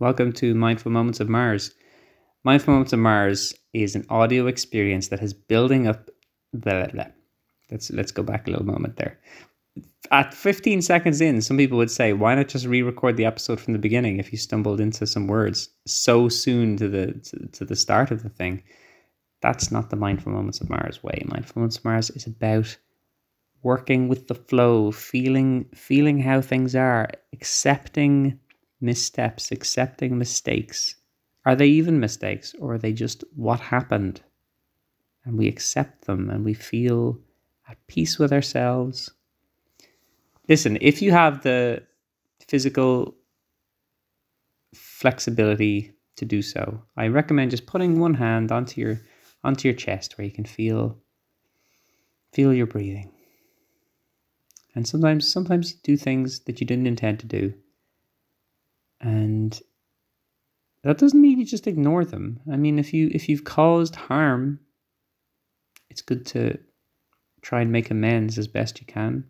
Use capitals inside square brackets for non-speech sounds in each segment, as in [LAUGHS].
Welcome to Mindful Moments of Mars. Mindful Moments of Mars is an audio experience that is building up. Blah. Let's let's go back a little moment there. At 15 seconds in, some people would say, "Why not just re-record the episode from the beginning?" If you stumbled into some words so soon to the to, to the start of the thing, that's not the Mindful Moments of Mars way. Mindful Moments of Mars is about working with the flow, feeling feeling how things are, accepting missteps, accepting mistakes. Are they even mistakes or are they just what happened? And we accept them and we feel at peace with ourselves. Listen, if you have the physical flexibility to do so, I recommend just putting one hand onto your onto your chest where you can feel feel your breathing. And sometimes sometimes you do things that you didn't intend to do. And that doesn't mean you just ignore them. I mean if you if you've caused harm, it's good to try and make amends as best you can.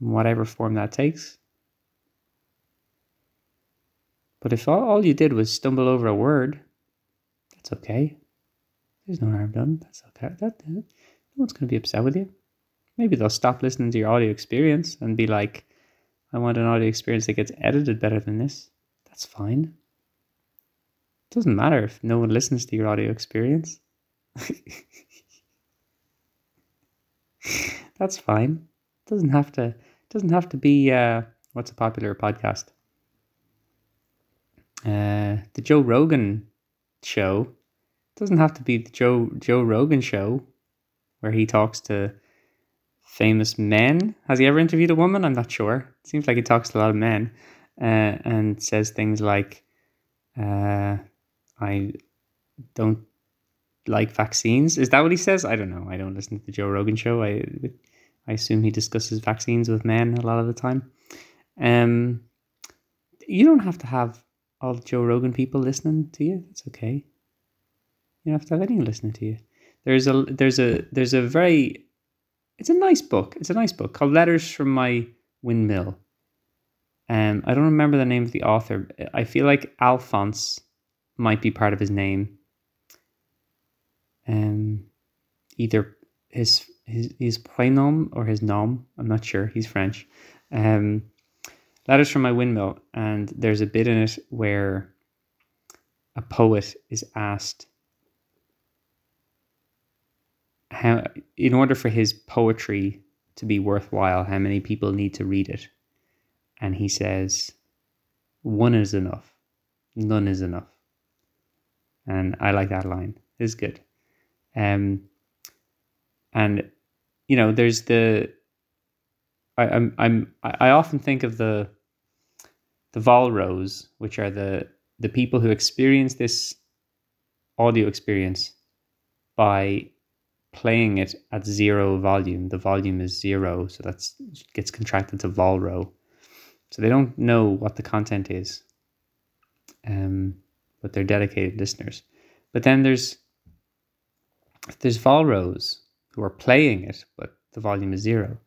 In whatever form that takes. But if all, you did was stumble over a word, that's okay. There's no harm done. That's okay. That, no one's going to be upset with you. Maybe they'll stop listening to your audio experience and be like, I want an audio experience that gets edited better than this. That's fine. It doesn't matter if no one listens to your audio experience. [LAUGHS] That's fine. It doesn't have to doesn't have to be uh, what's a popular podcast? Uh, the Joe Rogan show doesn't have to be the Joe Joe Rogan show where he talks to famous men. Has he ever interviewed a woman? I'm not sure. It seems like he talks to a lot of men uh, and says things like, uh, "I don't like vaccines." Is that what he says? I don't know. I don't listen to the Joe Rogan show. I I assume he discusses vaccines with men a lot of the time. Um, you don't have to have all Joe Rogan people listening to you. It's okay. You don't have to have anyone listening to you. There's a there's a there's a very it's a nice book. It's a nice book called Letters from My Windmill. Um, I don't remember the name of the author. I feel like Alphonse might be part of his name. Um, either his his his prénom or his nom. I'm not sure. He's French. Um, Letters from My Windmill, and there's a bit in it where a poet is asked how in order for his poetry to be worthwhile, how many people need to read it? And he says, one is enough, none is enough. And I like that line. It's good. Um, and you know, there's the I, I'm I'm I often think of the the Volros, which are the the people who experience this audio experience by playing it at zero volume. The volume is zero, so that's gets contracted to Volro. So they don't know what the content is. Um, but they're dedicated listeners. But then there's there's Volros who are playing it, but the volume is zero.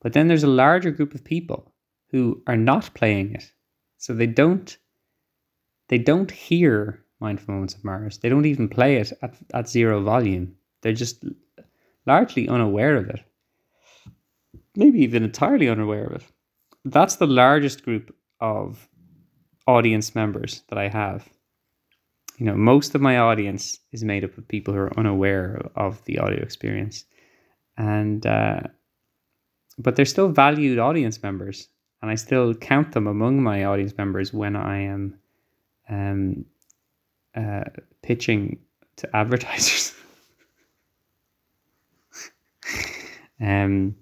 But then there's a larger group of people who are not playing it. So they don't they don't hear Mindful Moments of Mars. They don't even play it at, at zero volume. They're just largely unaware of it. Maybe even entirely unaware of it. That's the largest group of audience members that I have. You know, most of my audience is made up of people who are unaware of the audio experience. And uh, but they're still valued audience members, and I still count them among my audience members when I am um, uh, pitching to [LAUGHS] advertisers. Um,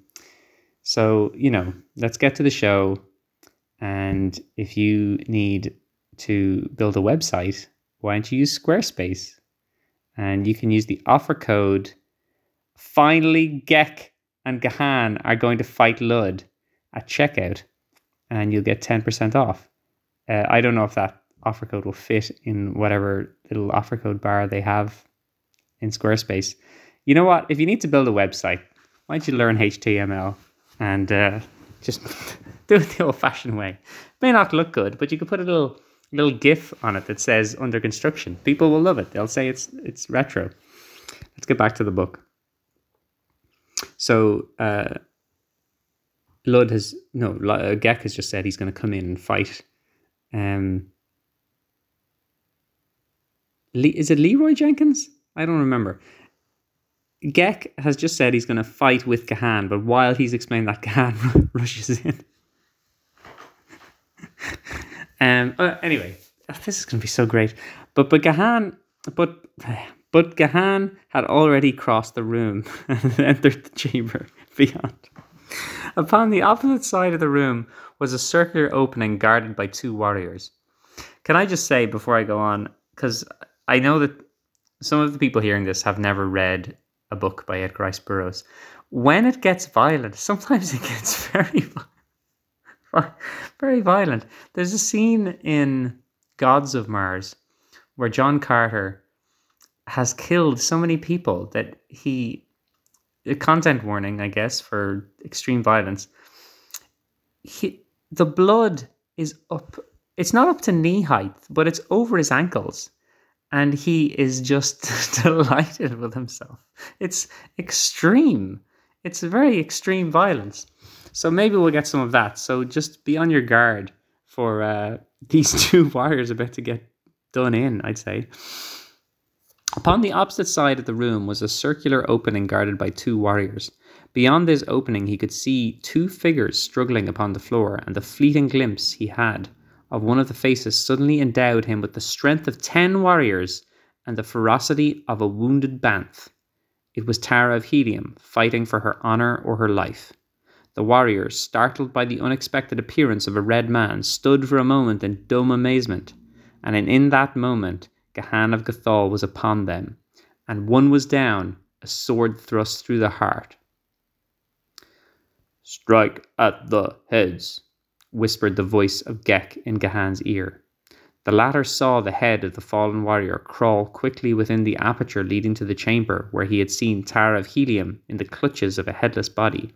so you know, let's get to the show. And if you need to build a website, why don't you use Squarespace? And you can use the offer code. Finally, Ghek and Gahan are going to fight Luud at checkout, and you'll get 10% off. Uh, I don't know if that offer code will fit in whatever little offer code bar they have in Squarespace. You know what? If you need to build a website, why don't you learn HTML and uh, just [LAUGHS] do it the old fashioned way? It may not look good, but you could put a little little GIF on it that says "under construction." People will love it. They'll say it's it's retro. Let's get back to the book. So uh, Luud has no. Uh, Ghek has just said he's going to come in and fight. Um, is it Leeroy Jenkins? I don't remember. Ghek has just said he's going to fight with Gahan, but while he's explaining that, [LAUGHS] Gahan rushes in. um. Uh, anyway, this is going to be so great. But but Gahan, but but Gahan had already crossed the room [LAUGHS] and entered the chamber [LAUGHS] beyond. Upon the opposite side of the room was a circular opening guarded by two warriors. Can I just say before I go on, because I know that some of the people hearing this have never read a book by Edgar Rice Burroughs. When it gets violent, [LAUGHS] sometimes it gets very, very violent. There's a scene in Gods of Mars where John Carter has killed so many people that he a content warning, I guess, for extreme violence. He, the blood is up. It's not up to knee height, but it's over his ankles and he is just [LAUGHS] delighted with himself. It's extreme. It's very extreme violence. So maybe we'll get some of that. So just be on your guard for uh, [LAUGHS] these two warriors about to get done in, I'd say. Upon the opposite side of the room was a circular opening guarded by two warriors. Beyond this opening, he could see two figures struggling upon the floor, and the fleeting glimpse he had of one of the faces suddenly endowed him with the strength of ten warriors and the ferocity of a wounded banth. It was Tara of Helium, fighting for her honour or her life. The warriors, startled by the unexpected appearance of a red man, stood for a moment in dumb amazement, and in that moment Gahan of Gathol was upon them, and one was down, a sword thrust through the heart. Strike at the heads, whispered the voice of Ghek in Gahan's ear. The latter saw the head of the fallen warrior crawl quickly within the aperture leading to the chamber where he had seen Tara of Helium in the clutches of a headless body.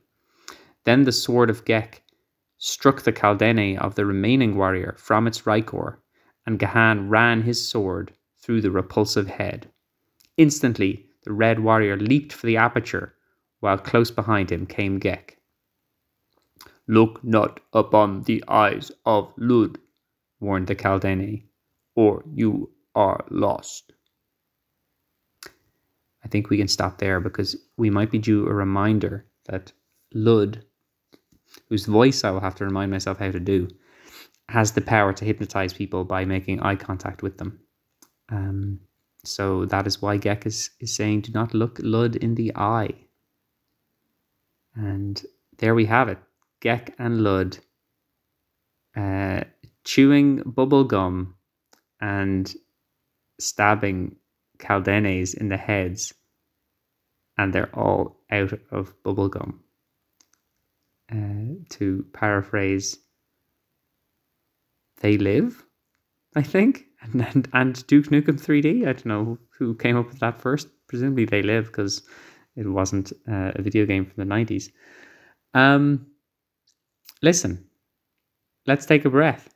Then the sword of Ghek struck the kaldane of the remaining warrior from its rykor, and Gahan ran his sword through the repulsive head. Instantly, the red warrior leaped for the aperture, while close behind him came Ghek. Look not upon the eyes of Luud, warned the Kaldane, or you are lost. I think we can stop there because we might be due a reminder that Luud, whose voice I will have to remind myself how to do, has the power to hypnotize people by making eye contact with them. Um, so that is why Ghek is, is saying, do not look Luud in the eye. And there we have it. Ghek and Luud uh, chewing bubble gum and stabbing kaldanes in the heads, and they're all out of bubble gum. Uh, to paraphrase, they live, I think, and, [LAUGHS] and, and Duke Nukem 3D. I don't know who came up with that first. Presumably, they live because it wasn't uh, a video game from the 90s. Um, listen, let's take a breath.